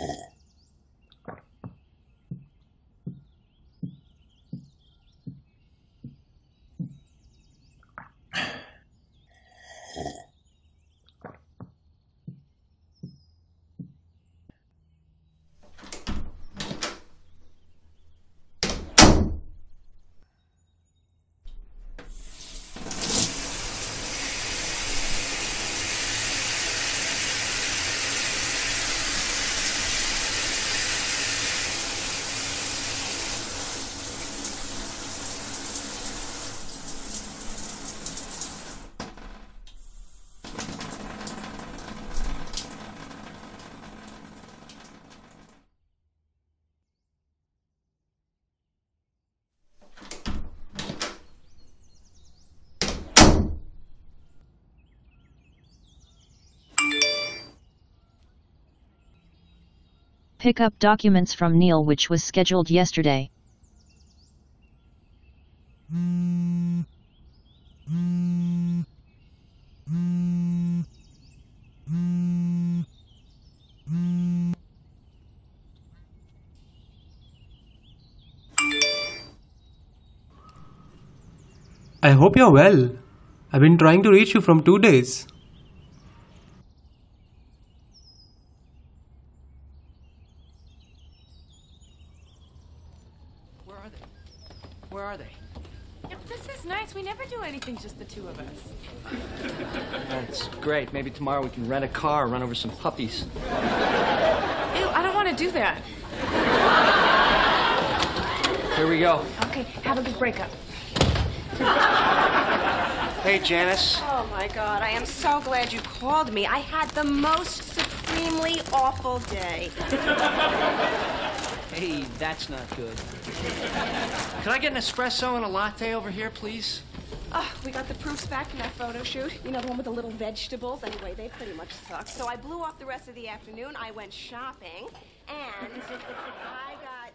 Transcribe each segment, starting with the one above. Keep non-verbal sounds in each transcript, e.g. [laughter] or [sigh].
Ugh. [laughs] Pick up documents from Neil which was scheduled yesterday. I hope you're well. I've been trying to reach you from two days. Where are they? Where are they? Yeah, This is nice. We never do anything just the two of us. That's great. Maybe tomorrow we can rent a car, run over some puppies. Ew, I don't want to do that. Here we go. Okay, have a good breakup. Hey, Janice. Oh my god, I am so glad you called me. I had the most supremely awful day. Hey, that's not good. Can I get an espresso and a latte over here, please? Oh, we got the proofs back from that photo shoot. You know, the one with the little vegetables? Anyway, they pretty much suck. So I blew off the rest of the afternoon. I went shopping, and [laughs] I got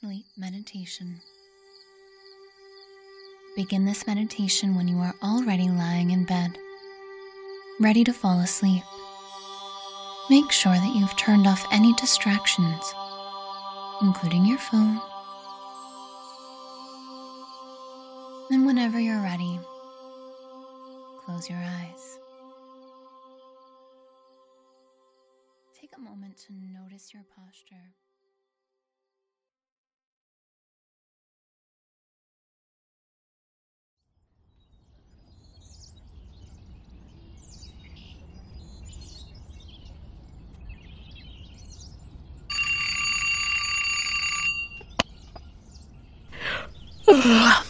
sleep meditation. Begin this meditation when you are already lying in bed, ready to fall asleep. Make sure that you've turned off any distractions, including your phone. And whenever you're ready, close your eyes. Take a moment to notice your posture. Ugh.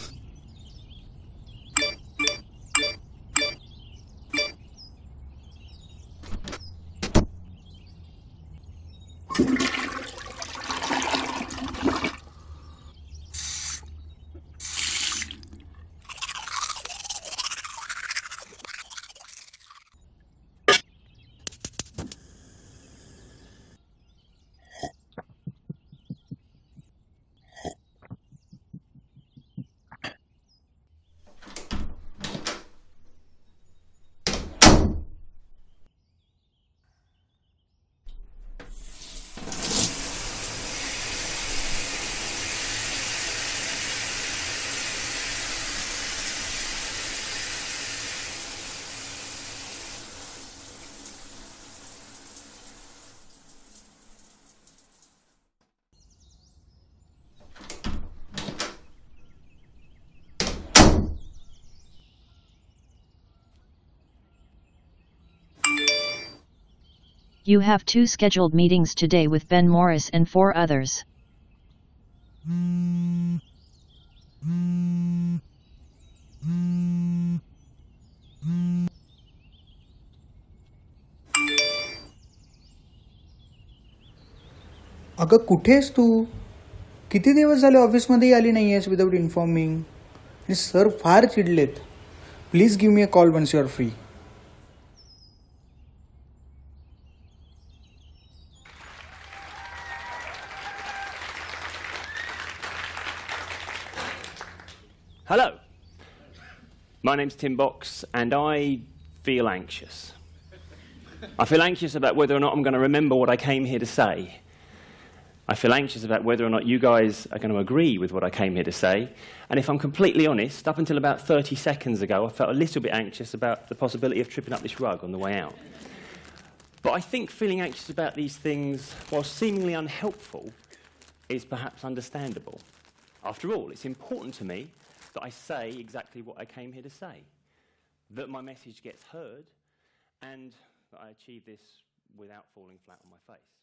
You have two scheduled meetings today with Ben Morris and four others. अगं कुठेस तू किती दिवस झाले ऑफिसमध्येही आली नाही आहेस without informing आणि sir फार चिडलेत please give me a call once you are free Hello. My name's Tim Box, and I feel anxious. I feel anxious about whether or not I'm going to remember what I came here to say. I feel anxious about whether or not you guys are going to agree with what I came here to say. And if I'm completely honest, up until about 30 seconds ago, I felt a little bit anxious about the possibility of tripping up this rug on the way out. But I think feeling anxious about these things, while seemingly unhelpful, is perhaps understandable. After all, it's important to me that I say exactly what I came here to say, that my message gets heard, and that I achieve this without falling flat on my face.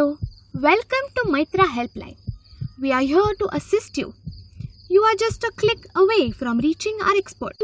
Hello, welcome to Maitra Helpline. We are here to assist you. You are just a click away from reaching our expert.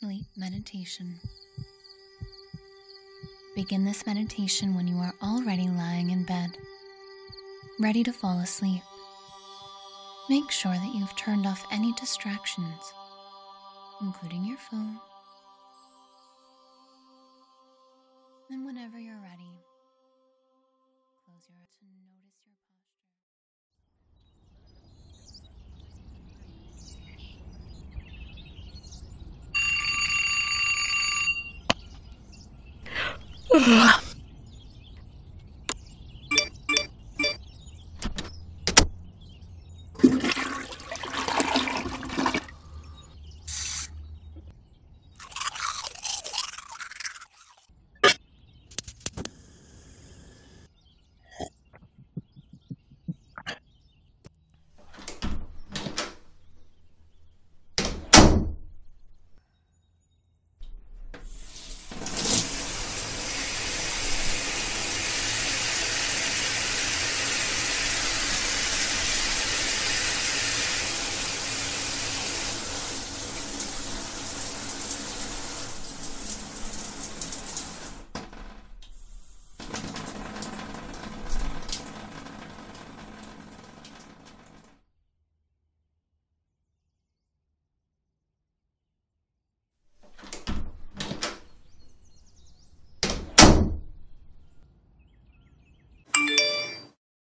sleep meditation. Begin this meditation when you are already lying in bed, ready to fall asleep. Make sure that you've turned off any distractions, including your phone. And whenever you're ready, Ugh. [sighs] [sighs]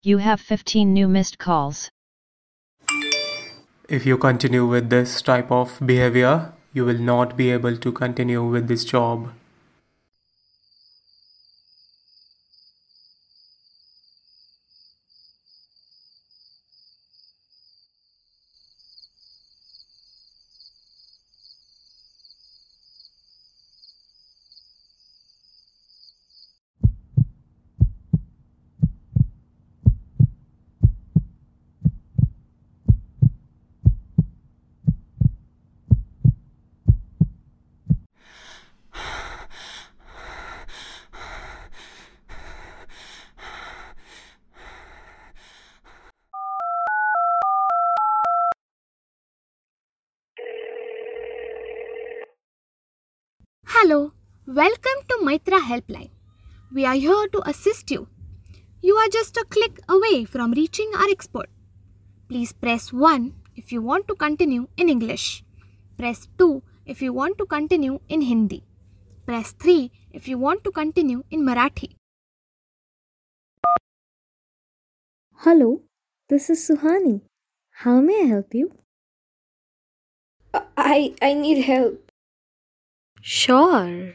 You have 15 new missed calls. If you continue with this type of behavior, you will not be able to continue with this job. Hello, welcome to Maitra Helpline. We are here to assist you. You are just a click away from reaching our expert. Please press 1 if you want to continue in English. Press 2 if you want to continue in Hindi. Press 3 if you want to continue in Marathi. Hello, this is Suhani. How may I help you? I I need help. Sure.